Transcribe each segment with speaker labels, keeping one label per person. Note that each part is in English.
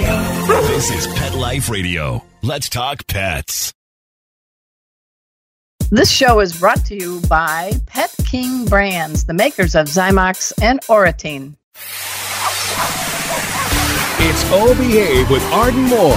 Speaker 1: This is Pet Life Radio. Let's talk pets.
Speaker 2: This show is brought to you by Pet King Brands, the makers of Zymox and Oratene.
Speaker 3: It's O Behave with Arden Moore,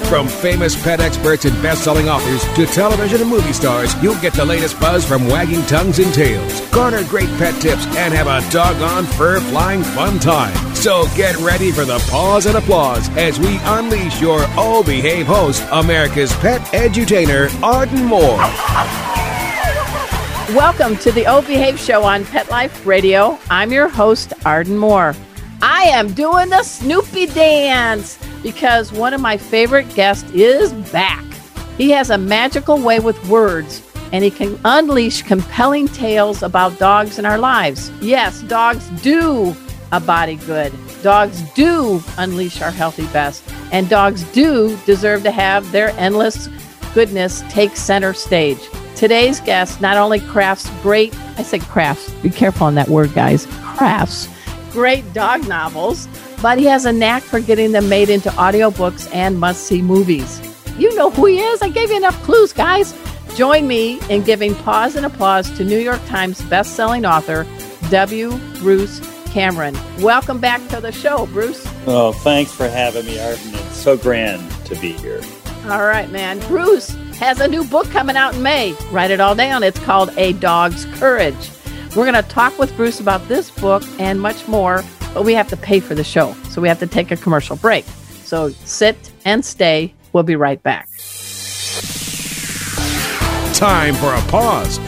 Speaker 3: From famous pet experts and best-selling authors to television and movie stars, you'll get the latest buzz from wagging tongues and tails. Garner great pet tips and have a doggone fur-flying fun time. So get ready for the pause and applause as we unleash your O Behave host, America's pet edutainer, Arden Moore.
Speaker 2: Welcome to the O Behave Show on Pet Life Radio. I'm your host, Arden Moore. I am doing the Snoopy dance because one of my favorite guests is back. He has a magical way with words and he can unleash compelling tales about dogs in our lives. Yes, dogs do a body good. Dogs do unleash our healthy best, and dogs do deserve to have their endless goodness take center stage. Today's guest not only crafts great, I said crafts, be careful on that word, guys, crafts great dog novels, but he has a knack for getting them made into audiobooks and must see movies. You know who he is. I gave you enough clues, guys. Join me in giving pause and applause to New York Times best-selling author W. Bruce Cameron. Welcome back to the show, Bruce.
Speaker 4: Oh, thanks for having me, Arden. It's so grand to be here.
Speaker 2: All right, man. Bruce has a new book coming out in May. Write it all down. It's called A Dog's Courage. We're going to talk with Bruce about this book and much more, but we have to pay for the show. So we have to take a commercial break. So sit and stay. We'll be right back.
Speaker 3: Time for a pause.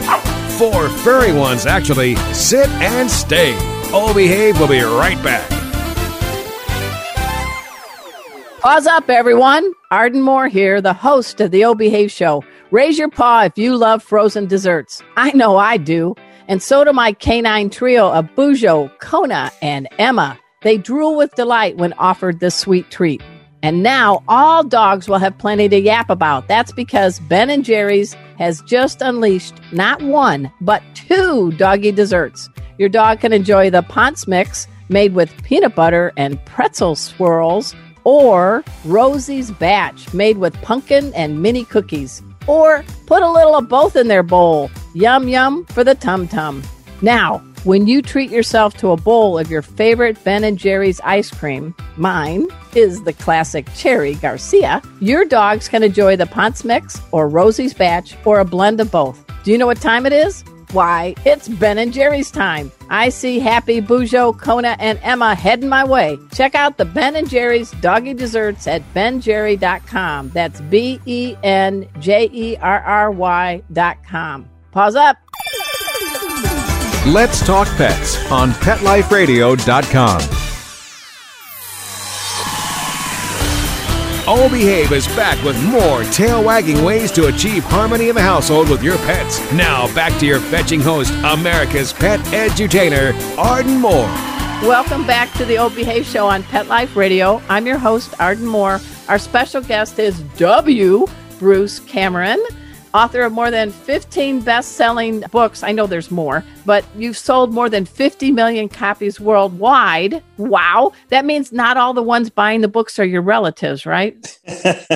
Speaker 3: Four furry ones, actually. Sit and stay. O Behave We'll be right back.
Speaker 2: Pause up, everyone. Arden Moore here, the host of the O Behave Show. Raise your paw if you love frozen desserts. I know I do. And so do my canine trio of Bujo, Kona, and Emma. They drool with delight when offered this sweet treat. And now all dogs will have plenty to yap about. That's because Ben and Jerry's has just unleashed not one, but two doggy desserts. Your dog can enjoy the Pontch's Mix made with peanut butter and pretzel swirls, or Rosie's Batch made with pumpkin and mini cookies. Or put a little of both in their bowl. Yum yum for the tum tum. Now, when you treat yourself to a bowl of your favorite Ben and Jerry's ice cream, mine is the classic Cherry Garcia, your dogs can enjoy the Pontch's Mix or Rosie's Batch or a blend of both. Do you know what time it is? Why, it's Ben and Jerry's time. I see Happy, Bujo, Kona, and Emma heading my way. Check out the Ben and Jerry's doggy desserts at benjerry.com. That's B E N J E R R Y.com. Pause up.
Speaker 3: Let's talk pets on PetLifeRadio.com. O Behave is back with more tail wagging ways to achieve harmony in the household with your pets. Now, back to your fetching host, America's pet edutainer, Arden Moore.
Speaker 2: Welcome back to the O Behave Show on Pet Life Radio. I'm your host, Arden Moore. Our special guest is W. Bruce Cameron, author of more than 15 best selling books. I know there's more, but you've sold more than 50 million copies worldwide. Wow. That means not all the ones buying the books are your relatives, right?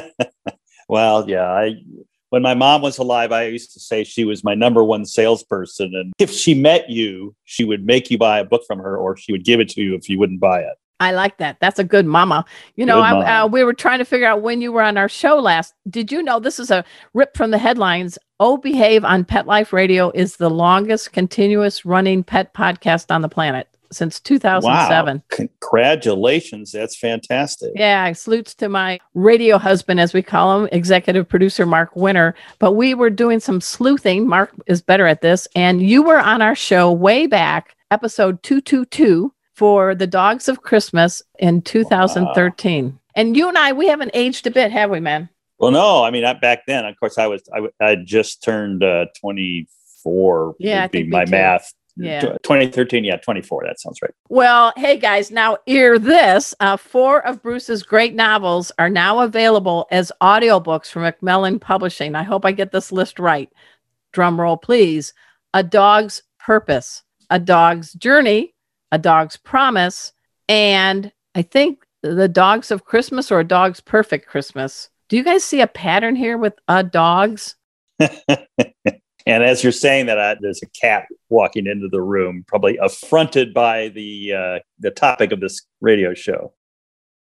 Speaker 4: well, yeah, I when my mom was alive, I used to say she was my number one salesperson. And if she met you, she would make you buy a book from her or she would give it to you if you wouldn't buy it.
Speaker 2: I like that. That's a good mama. You know, I, uh, we were trying to figure out when you were on our show last. Did you know this is a rip from the headlines? Oh, Behave on Pet Life Radio is the longest continuous running pet podcast on the planet since 2007.
Speaker 4: Wow. Congratulations. That's fantastic.
Speaker 2: Yeah, salutes to my radio husband, as we call him, executive producer Mark Winter. But we were doing some sleuthing. Mark is better at this. And you were on our show way back, episode 222 for the Dogs of Christmas in 2013. Wow. And you and I, we haven't aged a bit, have we, man?
Speaker 4: Well, no. I mean, back then, of course, I was I, I just turned uh, 24.
Speaker 2: Yeah,
Speaker 4: would be my math
Speaker 2: Yeah.
Speaker 4: 2013, yeah, 24. That sounds right.
Speaker 2: Well, hey guys, now ear this. Uh, four of Bruce's great novels are now available as audiobooks from Macmillan Publishing. I hope I get this list right. Drum roll, please. A Dog's Purpose, A Dog's Journey, A Dog's Promise, and I think The Dogs of Christmas or A Dog's Perfect Christmas. Do you guys see a pattern here with uh, dogs?
Speaker 4: And as you're saying that, I, there's a cat walking into the room, probably affronted by the uh, the topic of this radio show.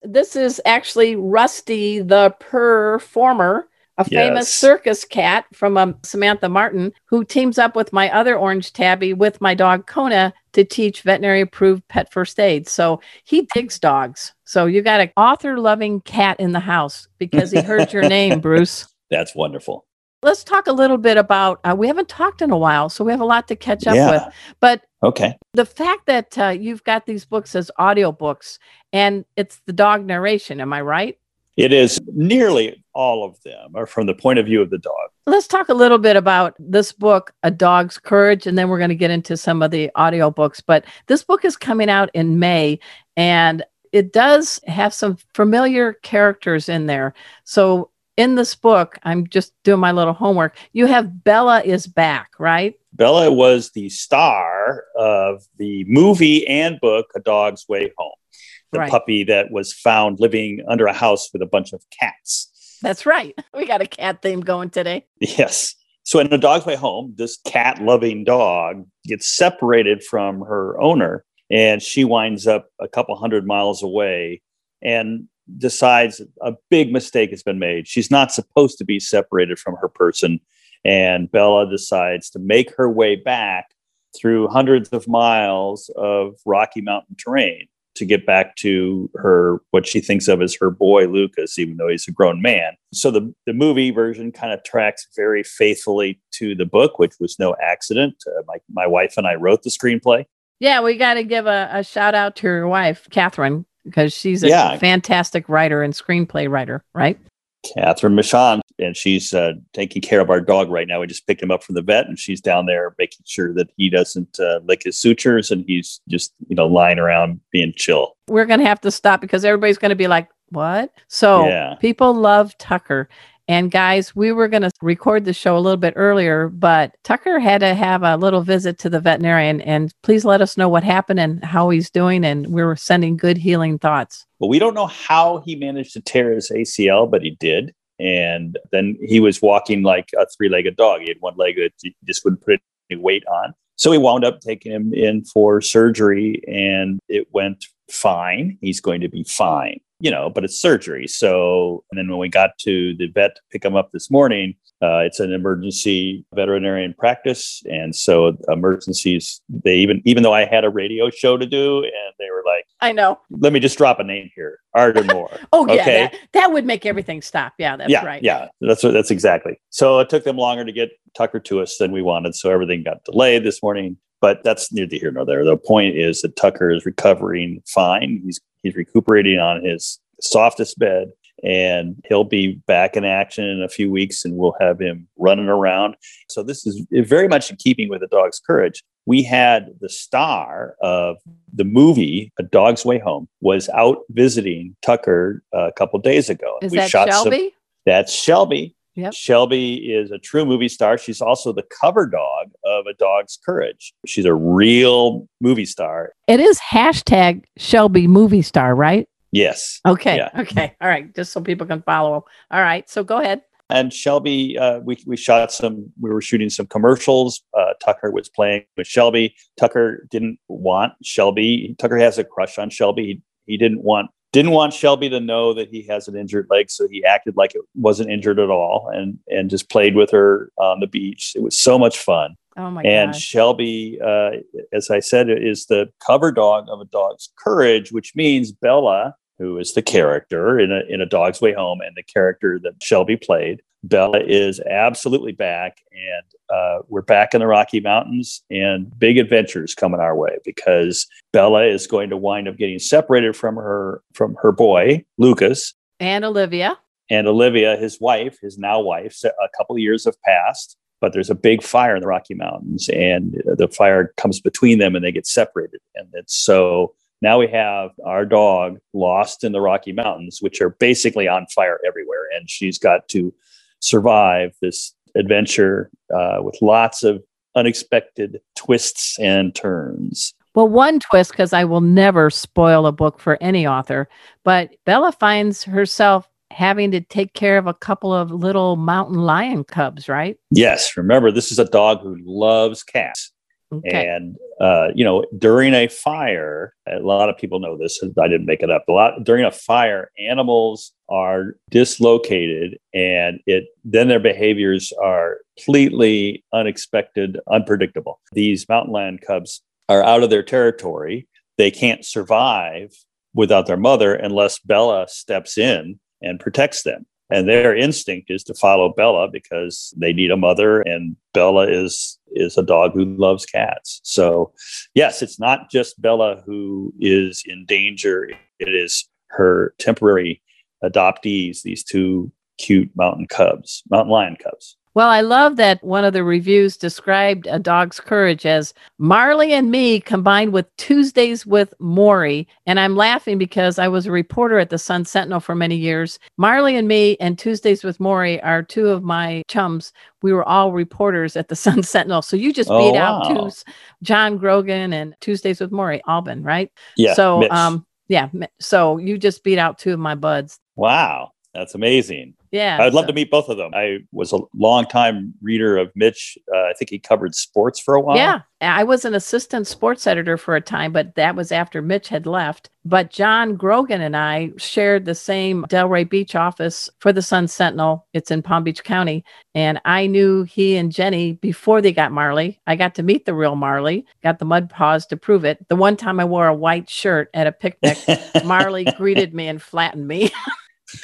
Speaker 2: This is actually Rusty the Performer, a famous
Speaker 4: Yes.
Speaker 2: circus cat from um, Samantha Martin, who teams up with my other orange tabby with my dog Kona to teach veterinary approved pet first aid. So he digs dogs. So you got an author loving cat in the house because he heard your name, Bruce.
Speaker 4: That's wonderful.
Speaker 2: Let's talk a little bit about. Uh, we haven't talked in a while, so we have a lot to catch up
Speaker 4: Yeah.
Speaker 2: with. But
Speaker 4: Okay.
Speaker 2: the fact that uh, you've got these books as audiobooks and it's the dog narration, am I right?
Speaker 4: It is nearly all of them are from the point of view of the dog.
Speaker 2: Let's talk a little bit about this book, A Dog's Courage, and then we're going to get into some of the audiobooks. But this book is coming out in May and it does have some familiar characters in there. So in this book, I'm just doing my little homework. You have Bella is back, right?
Speaker 4: Bella was the star of the movie and book A Dog's Way Home, the
Speaker 2: Right.
Speaker 4: puppy that was found living under a house with a bunch of cats.
Speaker 2: That's right. We got a cat theme going today.
Speaker 4: Yes. So in A Dog's Way Home, this cat loving dog gets separated from her owner and she winds up a couple hundred miles away and decides a big mistake has been made. She's not supposed to be separated from her person. And Bella decides to make her way back through hundreds of miles of Rocky Mountain terrain to get back to her what she thinks of as her boy Lucas, even though he's a grown man. So the the movie version kind of tracks very faithfully to the book, which was no accident. Uh, my my wife and I wrote the screenplay.
Speaker 2: Yeah, we got to give a, a shout out to your wife, Cathryn, because she's a
Speaker 4: Yeah.
Speaker 2: fantastic writer and screenplay writer, right?
Speaker 4: Cathryn Michon, and she's uh, taking care of our dog right now. We just picked him up from the vet, and she's down there making sure that he doesn't uh, lick his sutures, and he's just you know lying around being chill.
Speaker 2: We're going to have to stop because everybody's going to be like, what? So
Speaker 4: Yeah.
Speaker 2: people love Tucker. And guys, we were going to record the show a little bit earlier, but Tucker had to have a little visit to the veterinarian. And please let us know what happened and how he's doing. And we were sending good healing thoughts.
Speaker 4: Well, we don't know how he managed to tear his ACL, but he did. And then he was walking like a three legged dog. He had one leg that just wouldn't put any weight on. So we wound up taking him in for surgery and it went fine. He's going to be fine, you know, but it's surgery. So, and then when we got to the vet to pick him up this morning, uh, it's an emergency veterinarian practice. And so emergencies, they even, even though I had a radio show to do and they were like,
Speaker 2: I know.
Speaker 4: let me just drop a name here, Arden Moore.
Speaker 2: Oh, yeah. That, that would make everything stop. Yeah, that's
Speaker 4: yeah,
Speaker 2: right.
Speaker 4: yeah, that's what that's exactly. So it took them longer to get Tucker to us than we wanted, so everything got delayed this morning. But that's neither here nor there. The point is that Tucker is recovering fine. He's he's recuperating on his softest bed, and he'll be back in action in a few weeks, and we'll have him running around. So this is very much in keeping with the dog's courage. We had the star of the movie A Dog's Way Home was out visiting Tucker a couple days ago.
Speaker 2: Is
Speaker 4: We
Speaker 2: that
Speaker 4: shot some-
Speaker 2: Shelby?
Speaker 4: that's Shelby.
Speaker 2: Yep.
Speaker 4: Shelby is a true movie star. She's also the cover dog of A Dog's Courage. She's a real movie star.
Speaker 2: It is hashtag Shelby movie star, right?
Speaker 4: Yes.
Speaker 2: Okay.
Speaker 4: Yeah.
Speaker 2: Okay. All right. Just so people can follow. All right. So go ahead.
Speaker 4: And Shelby, uh, we, we shot some, we were shooting some commercials. Uh, Tucker was playing with Shelby. Tucker didn't want Shelby. Tucker has a crush on Shelby. He, he didn't want didn't want Shelby to know that he has an injured leg, so he acted like it wasn't injured at all, and and just played with her on the beach. It was so much fun.
Speaker 2: Oh my god.
Speaker 4: and
Speaker 2: gosh.
Speaker 4: Shelby, uh, as I said, is the cover dog of a dog's courage, which means Bella, who is the character in a in a dog's way home, and the character that Shelby played. Bella is absolutely back, and uh, we're back in the Rocky Mountains, and big adventures coming our way because Bella is going to wind up getting separated from her from her boy Lucas,
Speaker 2: And Olivia.
Speaker 4: and Olivia, his wife, his now wife. so A couple of years have passed, but there's a big fire in the Rocky Mountains, and the fire comes between them, and they get separated. And it's so now we have our dog lost in the Rocky Mountains, which are basically on fire everywhere, and she's got to survive this adventure uh, with lots of unexpected twists and turns.
Speaker 2: Well, one twist, because I will never spoil a book for any author, but Bella finds herself having to take care of a couple of little mountain lion cubs, right?
Speaker 4: Yes. Remember, this is a dog who loves cats. Okay. And uh, you know, during a fire, a lot of people know this. I didn't make it up. A lot during a fire, animals are dislocated, and it then their behaviors are completely unexpected, unpredictable. These mountain lion cubs are out of their territory. They can't survive without their mother unless Bella steps in and protects them. And their instinct is to follow Bella because they need a mother, and Bella is is a dog who loves cats. So, yes, it's not just Bella who is in danger; it is her temporary adoptees, these two cute mountain cubs, mountain lion cubs.
Speaker 2: Well, I love that one of the reviews described a dog's courage as Marley and me combined with Tuesdays with Morrie. And I'm laughing because I was a reporter at the Sun Sentinel for many years. Marley and me and Tuesdays with Morrie are two of my chums. We were all reporters at the Sun Sentinel. So you just oh, beat wow. out two, John Grogan and Tuesdays with Morrie, Albom, right?
Speaker 4: Yeah.
Speaker 2: So, Mitch. um, yeah. So you just beat out two of my buds.
Speaker 4: Wow. That's amazing.
Speaker 2: Yeah.
Speaker 4: I'd love so. to meet both of them. I was a long time reader of Mitch. Uh, I think he covered sports for a while.
Speaker 2: Yeah. I was an assistant sports editor for a time, but that was after Mitch had left. But John Grogan and I shared the same Delray Beach office for the Sun Sentinel. It's in Palm Beach County. And I knew he and Jenny before they got Marley. I got to meet the real Marley, got the mud paws to prove it. The one time I wore a white shirt at a picnic, Marley greeted me and flattened me.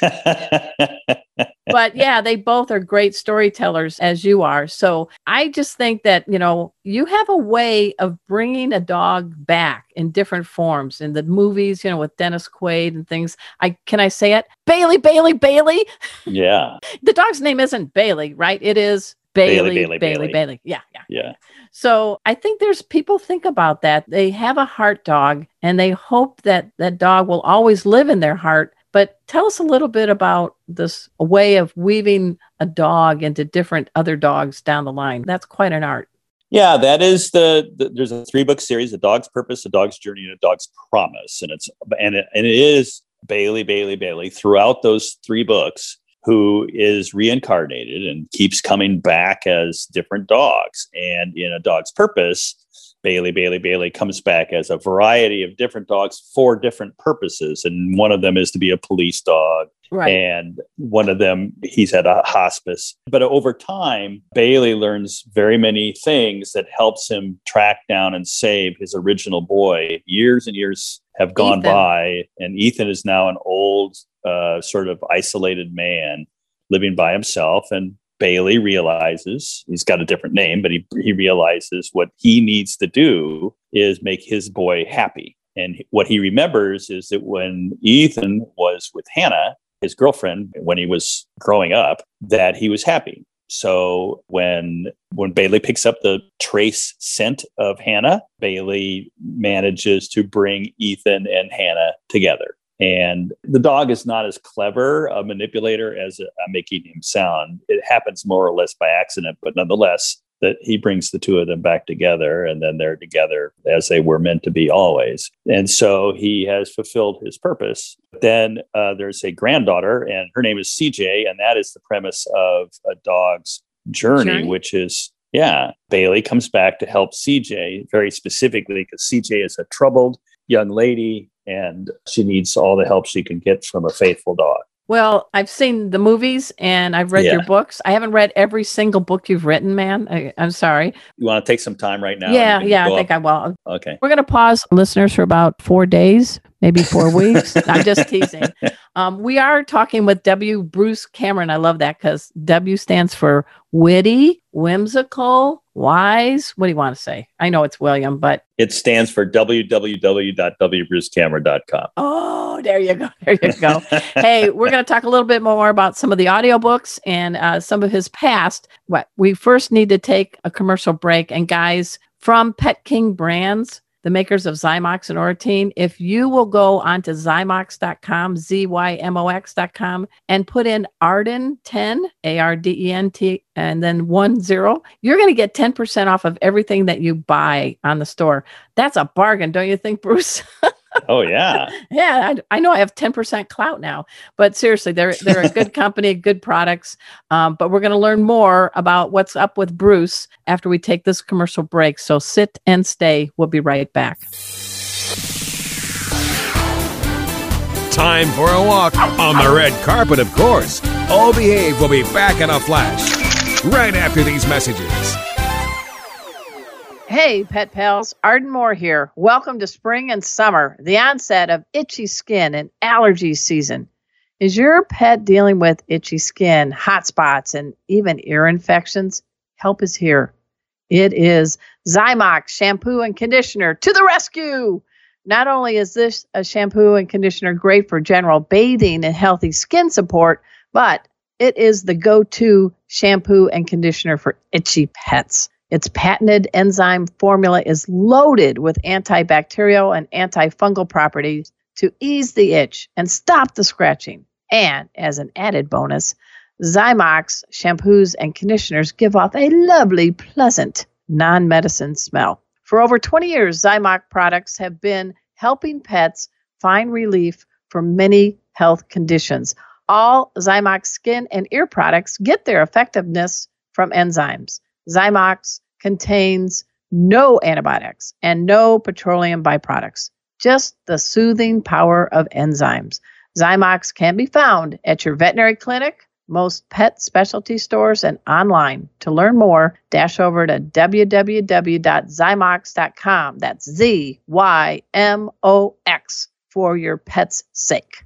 Speaker 2: but yeah, they both are great storytellers as you are. So I just think that, you know, you have a way of bringing a dog back in different forms in the movies, you know, with Dennis Quaid and things. I can I say it? Bailey, Bailey, Bailey.
Speaker 4: Yeah.
Speaker 2: the dog's name isn't Bailey, right? It is Bailey, Bailey, Bailey, Bailey, Bailey. Bailey. Yeah,
Speaker 4: yeah. Yeah.
Speaker 2: So I think there's people think about that. They have a heart dog and they hope that that dog will always live in their heart but tell us a little bit about this way of weaving a dog into different other dogs down the line. That's quite an art.
Speaker 4: Yeah, that is the, the there's a three book series: a dog's purpose, a dog's journey, and a dog's promise. And it's and it, and it is Bailey, Bailey, Bailey throughout those three books, who is reincarnated and keeps coming back as different dogs. And in a dog's purpose, Bailey, Bailey, Bailey comes back as a variety of different dogs for different purposes. And one of them is to be a police dog.
Speaker 2: Right.
Speaker 4: And one of them, he's at a hospice. But over time, Bailey learns very many things that helps him track down and save his original boy. Years and years have gone Ethan. by, and Ethan is now an old, uh, sort of isolated man living by himself. And Bailey realizes he's got a different name, but he, he realizes what he needs to do is make his boy happy. And what he remembers is that when Ethan was with Hannah, his girlfriend, when he was growing up, that he was happy. So when when Bailey picks up the trace scent of Hannah, Bailey manages to bring Ethan and Hannah together. And the dog is not as clever a manipulator as I'm making him sound. It happens more or less by accident, but nonetheless, that he brings the two of them back together and then they're together as they were meant to be always. And so he has fulfilled his purpose. Then uh, there's a granddaughter, and her name is CJ, and that is the premise of a dog's journey, journey? which is yeah, Bailey comes back to help CJ very specifically because CJ is a troubled young lady and she needs all the help she can get from a faithful dog.
Speaker 2: Well, I've seen the movies and I've read yeah. your books. I haven't read every single book you've written, man. I, am sorry.
Speaker 4: You want to take some time right now?
Speaker 2: Yeah, yeah, I think I will.
Speaker 4: Okay.
Speaker 2: We're going to pause listeners for about four days, maybe four weeks. I'm just teasing. Um, we are talking with W. Bruce Cameron. I love that because W stands for witty, whimsical, Wise. What do you want to say? I know it's William, but
Speaker 4: It stands for www.wbrucecameron.com.
Speaker 2: oh, there you go. There you go. hey, we're going to talk a little bit more about some of the audiobooks and uh, some of his past. What we first need to take a commercial break. And guys, from Pet King Brands, the makers of Zymox and Oratene, if you will go onto Zymox.com, Z Y M O X.com, and put in Arden 10, A R D E N T, and then one zero, you're going to get 10% off of everything that you buy on the store. That's a bargain, don't you think, Bruce?
Speaker 4: Oh, yeah.
Speaker 2: yeah, I, I know I have 10% clout now, but seriously, they're, they're a good company, good products. Um, but we're going to learn more about what's up with Bruce after we take this commercial break. So sit and stay. We'll be right back.
Speaker 3: Time for a walk on the red carpet, of course. All Behave will be back in a flash right after these messages.
Speaker 2: Hey, pet pals, Arden Moore here. Welcome to spring and summer, the onset of itchy skin and allergy season. Is your pet dealing with itchy skin, hot spots, and even ear infections? Help is here. It is Zymox shampoo and conditioner to the rescue. Not only is this a shampoo and conditioner great for general bathing and healthy skin support, but it is the go to shampoo and conditioner for itchy pets. Its patented enzyme formula is loaded with antibacterial and antifungal properties to ease the itch and stop the scratching. And as an added bonus, Zymox shampoos and conditioners give off a lovely, pleasant, non medicine smell. For over 20 years, Zymox products have been helping pets find relief for many health conditions. All Zymox skin and ear products get their effectiveness from enzymes. Zymox contains no antibiotics and no petroleum byproducts, just the soothing power of enzymes. Zymox can be found at your veterinary clinic, most pet specialty stores, and online. To learn more, dash over to www.zymox.com. That's Z Y M O X for your pet's sake.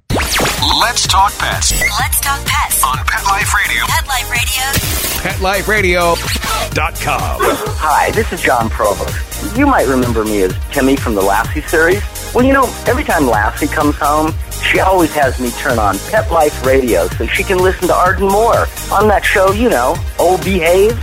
Speaker 1: Let's talk pets
Speaker 5: Let's talk pets.
Speaker 1: on Pet Life Radio.
Speaker 5: Pet Life Radio.
Speaker 3: PetLifeRadio.com.
Speaker 6: Hi, this is John Provost. You might remember me as Timmy from the Lassie series. Well, you know, every time Lassie comes home, she always has me turn on Pet Life Radio so she can listen to Arden Moore on that show, you know, Oh Behave.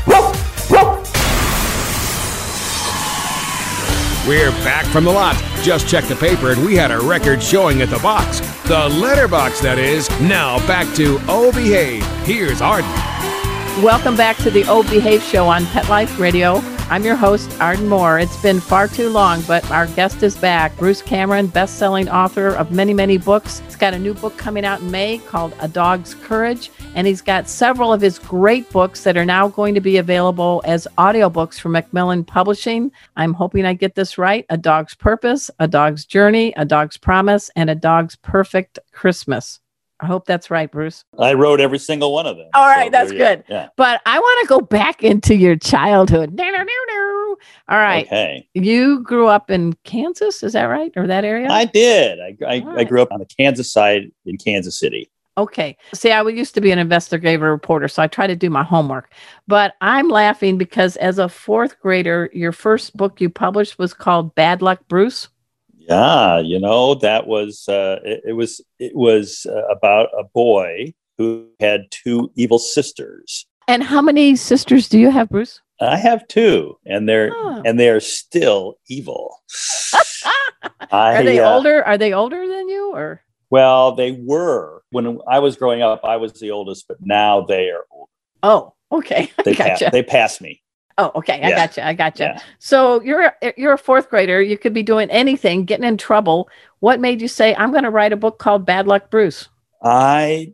Speaker 3: We're back from the lot. Just checked the paper and we had a record showing at the box. The letterbox, that is. Now back to Oh Behave. Here's Arden.
Speaker 2: Welcome back to the O Behave Show on Pet Life Radio. I'm your host, Arden Moore. It's been far too long, but our guest is back. Bruce Cameron, best selling author of many, many books. He's got a new book coming out in May called A Dog's Courage, and he's got several of his great books that are now going to be available as audiobooks from Macmillan Publishing. I'm hoping I get this right A Dog's Purpose, A Dog's Journey, A Dog's Promise, and A Dog's Perfect Christmas. I hope that's right, Bruce.
Speaker 4: I wrote every single one of them.
Speaker 2: All right, that's good.
Speaker 4: Yeah.
Speaker 2: But I want to go back into your childhood. No, no, no, no. All right.
Speaker 4: Okay.
Speaker 2: You grew up in Kansas, is that right? Or that area?
Speaker 4: I did. I, I,
Speaker 2: All
Speaker 4: I grew up on the Kansas side in Kansas City.
Speaker 2: okay. See, I used to be an investigative reporter, so I try to do my homework. But I'm laughing because as a fourth grader, your first book you published was called Bad Luck Bruce.
Speaker 4: Yeah, you know that was uh, it, it was it was uh, about a boy who had two evil sisters.
Speaker 2: And how many sisters do you have, Bruce?
Speaker 4: I have two, and they're
Speaker 2: Oh.
Speaker 4: and they are still evil. I,
Speaker 2: Are they
Speaker 4: uh,
Speaker 2: older? Are they older than you or
Speaker 4: Well, they were when I was growing up. I was the oldest, but now they are old.
Speaker 2: Oh, okay.
Speaker 4: They
Speaker 2: gotcha.
Speaker 4: pa- they passed me.
Speaker 2: Oh, okay. I
Speaker 4: Yeah.
Speaker 2: gotcha. I gotcha.
Speaker 4: Yeah.
Speaker 2: So you're you're a fourth grader. You could be doing anything, getting in trouble. What made you say, "I'm going to write a book called Bad Luck Bruce"?
Speaker 4: I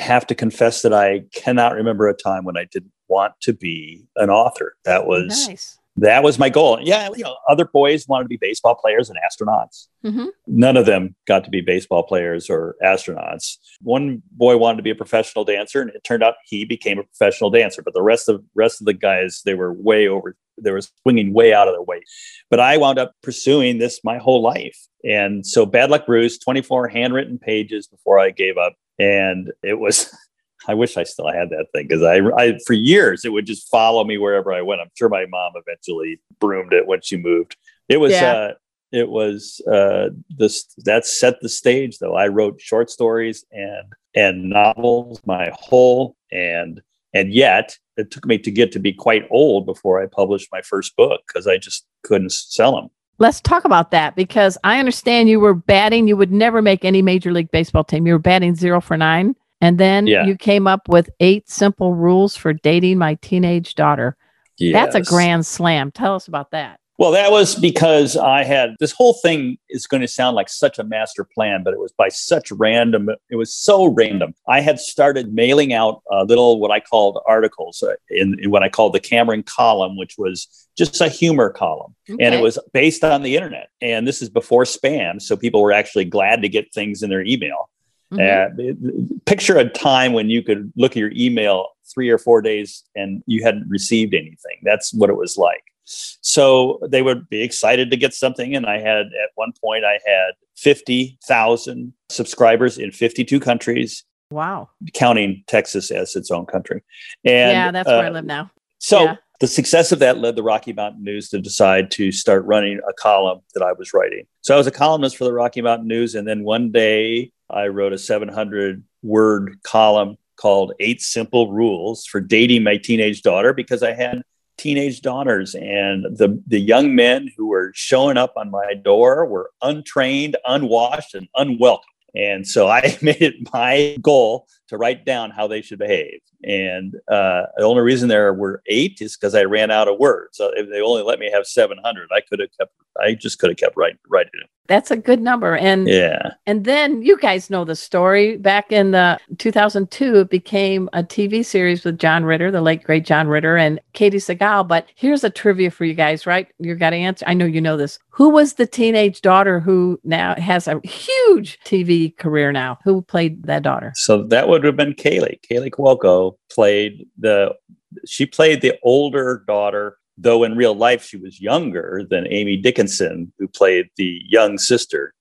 Speaker 4: have to confess that I cannot remember a time when I didn't want to be an author. That was
Speaker 2: nice.
Speaker 4: That was my goal. Yeah, you know, other boys wanted to be baseball players and astronauts.
Speaker 2: hmm
Speaker 4: None of them got to be baseball players or astronauts. One boy wanted to be a professional dancer, and it turned out he became a professional dancer. But the rest of rest of the guys, they were way over. They were swinging way out of their weight. But I wound up pursuing this my whole life, and so Bad Luck Bruce, twenty four handwritten pages before I gave up, and it was. I wish I still had that thing because I, I, for years, it would just follow me wherever I went. I'm sure my mom eventually broomed it when she moved. It was, yeah. uh, it was uh, this that set the stage though. I wrote short stories and and novels my whole and and yet it took me to get to be quite old before I published my first book because I just couldn't sell them.
Speaker 2: Let's talk about that because I understand you were batting. You would never make any major league baseball team. You were batting zero for nine. And then yeah. you came up with eight simple rules for dating my teenage daughter. Yes. That's a grand slam. Tell us about that.
Speaker 4: Well, that was because I had this whole thing is going to sound like such a master plan, but it was by such random. It was so random. I had started mailing out uh, little what I called articles uh, in, in, what I called the Cameron column, which was just a humor column, okay. and it was based on the internet. And this is before spam, so people were actually glad to get things in their email. Mm-hmm. Uh, picture a time when you could look at your email three or four days and you hadn't received anything. That's what it was like. So they would be excited to get something. And I had, at one point, I had 50,000 subscribers in 52 countries.
Speaker 2: Wow.
Speaker 4: Counting Texas as its own country. And
Speaker 2: yeah, that's uh, where I uh, live now.
Speaker 4: So
Speaker 2: yeah.
Speaker 4: the success of that led the Rocky Mountain News to decide to start running a column that I was writing. So I was a columnist for the Rocky Mountain News. And then one day I wrote a 700 word column called Eight Simple Rules for Dating My Teenage Daughter because I had teenage daughters and the the young men who were showing up on my door were untrained unwashed and unwelcome. And so i made it my goal to write down how they should behave and uh, the only reason there were eight is because i ran out of words so if they only let me have 700 i could have kept i just could have kept writing writing it
Speaker 2: that's a good number. And
Speaker 4: yeah.
Speaker 2: And then you guys know the story. Back in the 2002, it became a TV series with John Ritter, the late great John Ritter, and Katey Sagal. But here's a trivia for you guys, right? You got to answer. I know you know this. Who was the teenage daughter who now has a huge TV career now? Who played that daughter?
Speaker 4: So that would have been Kaley. Kaley Cuoco played the. She played the older daughter though in real life she was younger than Amy Dickinson, who played the young sister.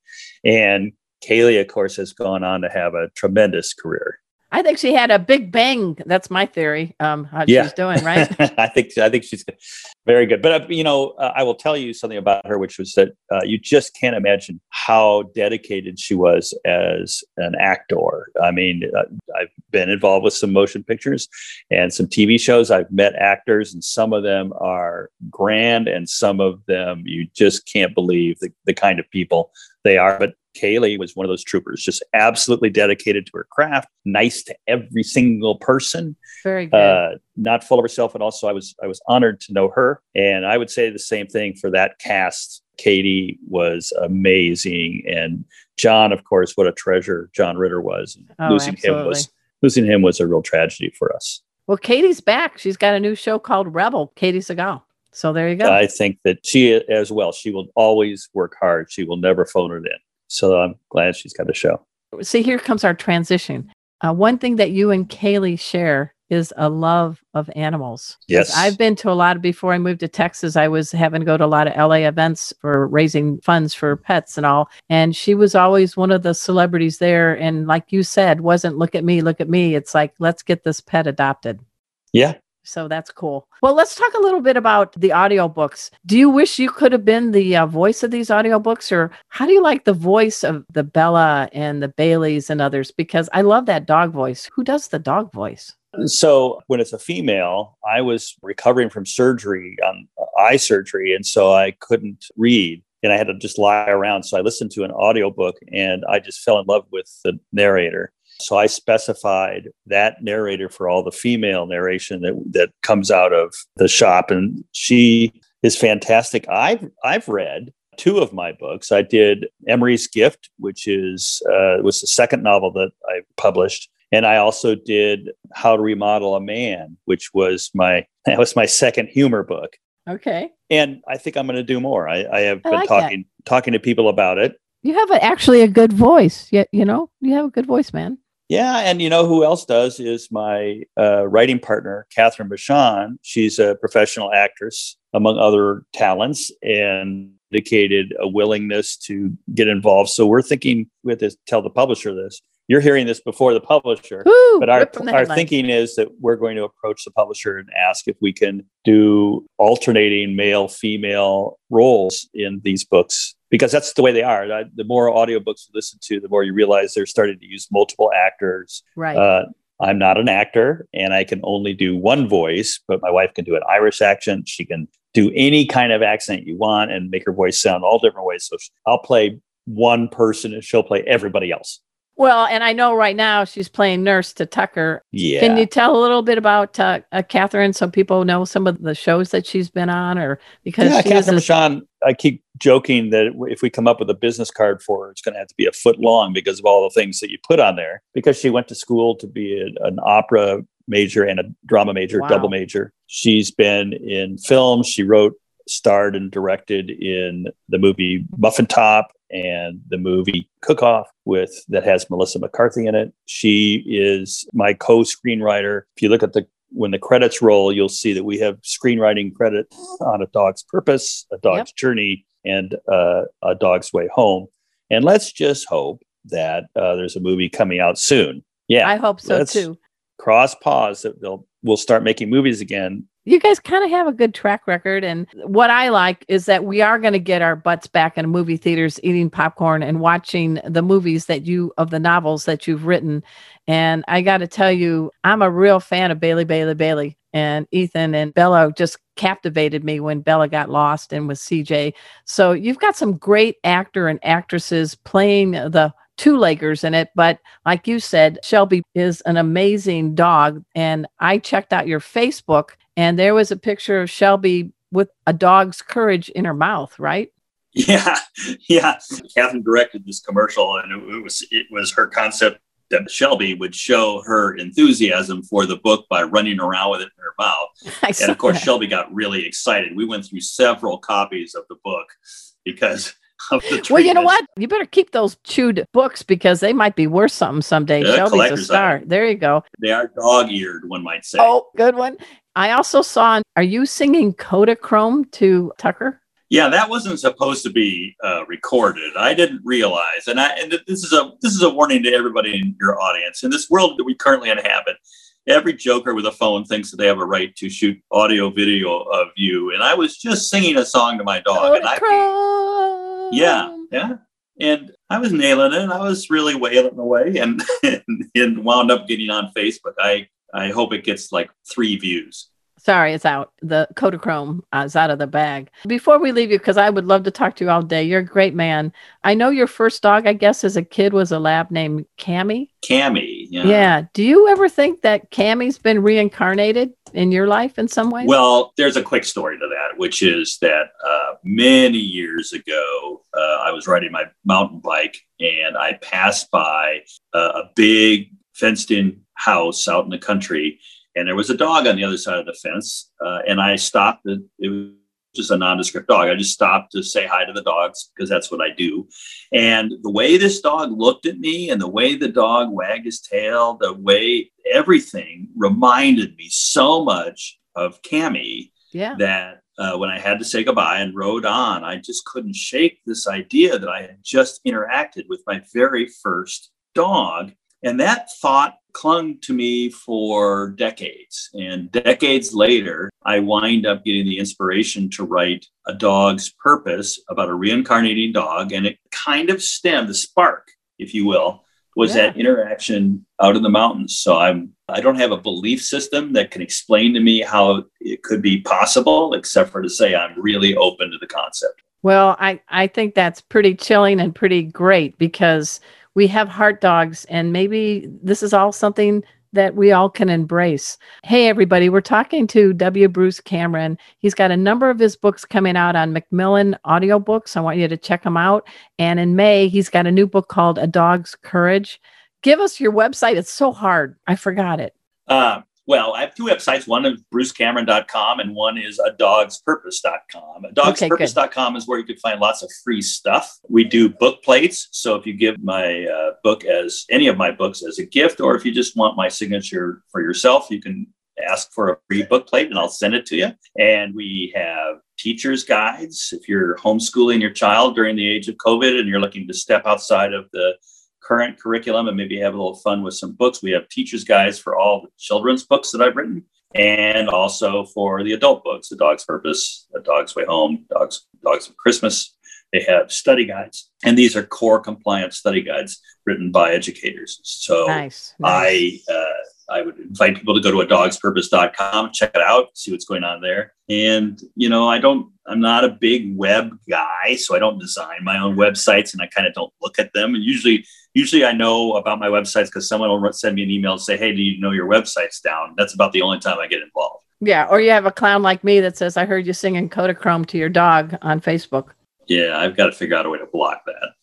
Speaker 4: And Kaley, of course, has gone on to have a tremendous career.
Speaker 2: I think she had a big bang. That's my theory. Um, how yeah. she's doing, right?
Speaker 4: I think I think she's very good. But uh, you know, uh, I will tell you something about her, which was that uh, you just can't imagine how dedicated she was as an actor. I mean, uh, I've been involved with some motion pictures and some TV shows. I've met actors, and some of them are grand, and some of them you just can't believe the, the kind of people they are. But Kaley was one of those troopers, just absolutely dedicated to her craft, nice to every single person.
Speaker 2: Very good. Uh,
Speaker 4: not full of herself, and also I was I was honored to know her. And I would say the same thing for that cast. Katey was amazing, and John, of course, what a treasure John Ritter was.
Speaker 2: Oh,
Speaker 4: losing
Speaker 2: absolutely.
Speaker 4: him was losing him was a real tragedy for us.
Speaker 2: Well, Katey's back. She's got a new show called Rebel. Katey Sagal. So there you go.
Speaker 4: I think that she as well. She will always work hard. She will never phone it in. So I'm glad she's got a show.
Speaker 2: See, here comes our transition. Uh, one thing that you and Kaley share is a love of animals.
Speaker 4: Yes.
Speaker 2: I've been to a lot of, before I moved to Texas, I was having to go to a lot of LA events for raising funds for pets and all. And she was always one of the celebrities there. And like you said, wasn't look at me, look at me. It's like, let's get this pet adopted.
Speaker 4: Yeah.
Speaker 2: So that's cool. Well, let's talk a little bit about the audiobooks. Do you wish you could have been the uh, voice of these audiobooks or how do you like the voice of the Bella and the Baileys and others because I love that dog voice. Who does the dog voice?
Speaker 4: So, when it's a female, I was recovering from surgery on uh, eye surgery and so I couldn't read and I had to just lie around. So I listened to an audiobook and I just fell in love with the narrator. So I specified that narrator for all the female narration that that comes out of the shop, and she is fantastic. I've I've read two of my books. I did Emory's Gift, which is uh, was the second novel that I published, and I also did How to Remodel a Man, which was my that was my second humor book.
Speaker 2: Okay.
Speaker 4: And I think I'm going to do more. I, I have I been like talking that. talking to people about it.
Speaker 2: You have a, actually a good voice. Yet you know you have a good voice, man.
Speaker 4: Yeah, and you know who else does is my uh, writing partner, Cathryn Michon. She's a professional actress, among other talents, and indicated a willingness to get involved. So we're thinking we have to tell the publisher this. you're hearing this before the publisher. But our
Speaker 2: rip from the
Speaker 4: our thinking is that we're going to approach the publisher and ask if we can do alternating male female roles in these books because that's the way they are. Uh, The more audiobooks you listen to, the more you realize they're starting to use multiple actors.
Speaker 2: Right.
Speaker 4: Uh, I'm not an actor and I can only do one voice, but my wife can do an Irish accent. She can do any kind of accent you want and make her voice sound all different ways. So I'll play one person and she'll play everybody else.
Speaker 2: Well, and I know right now she's playing nurse to Tucker.
Speaker 4: Yeah.
Speaker 2: Can you tell a little bit about uh, uh, Cathryn so people know some of the shows that she's been on, or because
Speaker 4: yeah,
Speaker 2: she Cathryn a-
Speaker 4: Michon, I keep joking that if we come up with a business card for her, it's going to have to be a foot long because of all the things that you put on there. Because she went to school to be a- an opera major and a drama major,
Speaker 2: Wow.
Speaker 4: double major. She's been in films. She wrote, starred, and directed in the movie Muffin Top and the movie Cook Off with that has Melissa McCarthy in it. She is my co-screenwriter. If you look at the when the credits roll, you'll see that we have screenwriting credit on A Dog's Purpose, A Dog's Journey, and uh, A Dog's Way Home. And let's just hope that uh, there's a movie coming out soon. Yeah,
Speaker 2: I hope so too.
Speaker 4: cross paws that they'll we'll start making movies again.
Speaker 2: You guys kind of have a good track record. And what I like is that we are going to get our butts back in movie theaters, eating popcorn and watching the movies that you, of the novels that you've written. And I got to tell you, I'm a real fan of Bailey, Bailey, Bailey. And Ethan and Bella just captivated me when Bella got lost and with CJ. So you've got some great actor and actresses playing the two leggers in it. But like you said, Shelby is an amazing dog. And I checked out your Facebook and there was a picture of Shelby with a dog's courage in her mouth, right?
Speaker 4: Yeah, yeah. Cathryn directed this commercial, and it, it was it was her concept that Shelby would show her enthusiasm for the book by running around with it in her mouth.
Speaker 2: I
Speaker 4: And of course,
Speaker 2: that.
Speaker 4: Shelby got really excited. We went through several copies of the book because.
Speaker 2: Well, you know what? You better keep those chewed books because they might be worth something someday. Shelby's a star.
Speaker 4: item.
Speaker 2: There you go.
Speaker 4: They are dog-eared, one might say.
Speaker 2: Oh, good one. I also saw. Are you singing Kodachrome to Tucker?
Speaker 4: Yeah, that wasn't supposed to be uh, recorded. I didn't realize, and I and this is a this is a warning to everybody in your audience. In this world that we currently inhabit, every joker with a phone thinks that they have a right to shoot audio video of you. And I was just singing a song to my dog, and I
Speaker 2: Kodachrome.
Speaker 4: Yeah um, yeah, and I was nailing it. I was really wailing away, and, and and wound up getting on Facebook. I I hope it gets like three views.
Speaker 2: Sorry, it's out. The Kodachrome uh, is out of the bag. Before we leave you, because I would love to talk to you all day. You're a great man. I know your first dog, I guess, as a kid was a lab named Cammy.
Speaker 4: Cammy, yeah.
Speaker 2: Yeah. Do you ever think that Cammy's been reincarnated in your life in some way?
Speaker 4: Well, there's a quick story to that, which is that uh, many years ago, uh, I was riding my mountain bike and I passed by uh, a big fenced in house out in the country. And there was a dog on the other side of the fence. Uh, and I stopped. It, it was just a nondescript dog. I just stopped to say hi to the dogs because that's what I do. And the way this dog looked at me and the way the dog wagged his tail, the way everything reminded me so much of Cammy
Speaker 2: yeah.
Speaker 4: that uh, when I had to say goodbye and rode on, I just couldn't shake this idea that I had just interacted with my very first dog. And that thought clung to me for decades. And decades later, I wind up getting the inspiration to write A Dog's Purpose about a reincarnating dog. And it kind of stemmed, the spark, if you will, was
Speaker 2: Yeah.
Speaker 4: that interaction out in the mountains. So I'm I don't have a belief system that can explain to me how it could be possible, except for to say I'm really open to the concept.
Speaker 2: Well, I, I think that's pretty chilling and pretty great because we have heart dogs, and maybe this is all something that we all can embrace. Hey, everybody, we're talking to W. Bruce Cameron. He's got a number of his books coming out on Macmillan audiobooks. I want you to check them out. And in May, he's got a new book called A Dog's Courage. Give us your website. It's so hard. I forgot it.
Speaker 4: Uh, well, I have two websites. One is brucecameron.com and one is a dogspurpose.com. Dogspurpose.com is where you can find lots of free stuff. We do book plates. So if you give my uh, book as any of my books as a gift, or if you just want my signature for yourself, you can ask for a free book plate and I'll send it to you. And we have teacher's guides. If you're homeschooling your child during the age of COVID and you're looking to step outside of the current curriculum and maybe have a little fun with some books. We have teachers' guides for all the children's books that I've written and also for the adult books, The Dog's Purpose, The Dog's Way Home, Dogs, Dogs of Christmas. They have study guides, and these are core compliance study guides written by educators. So nice, nice. I uh, I would invite people to go to a dogspurpose.com, check it out, see what's going on there. And, you know, I don't, I'm not a big web guy, so I don't design my own websites and I kind of don't look at them. And usually, usually I know about my websites because someone will send me an email and say, Hey, do you know your website's down? That's about the only time I get involved.
Speaker 2: Yeah. Or you have a clown like me that says, I heard you singing Kodachrome to your dog on Facebook.
Speaker 4: Yeah. I've got to figure out a way to block that.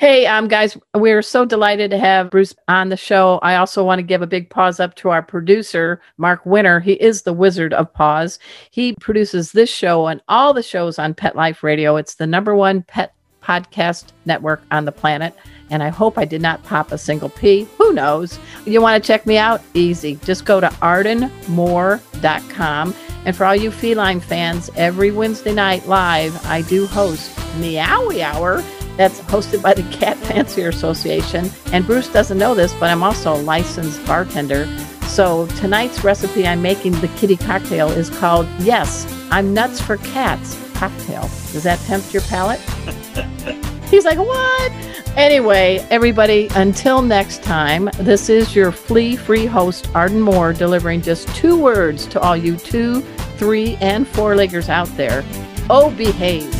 Speaker 2: Hey, um, guys, we're so delighted to have Bruce on the show. I also want to give a big paws up to our producer, Mark Winter. He is the Wizard of paws. He produces this show and all the shows on Pet Life Radio. It's the number one pet podcast network on the planet. And I hope I did not pop a single P. Who knows? You want to check me out? Easy. Just go to ardenmoore.com. And for all you feline fans, every Wednesday night live, I do host Meowie Hour that's hosted by the Cat Fancier Association. And Bruce doesn't know this, but I'm also a licensed bartender. So tonight's recipe I'm making, the kitty cocktail, is called Yes, I'm Nuts for Cats cocktail. Does that tempt your palate? He's like, what? Anyway, everybody, until next time, this is your flea free host, Arden Moore, delivering just two words to all you two, three, and four leggers out there. Oh, behave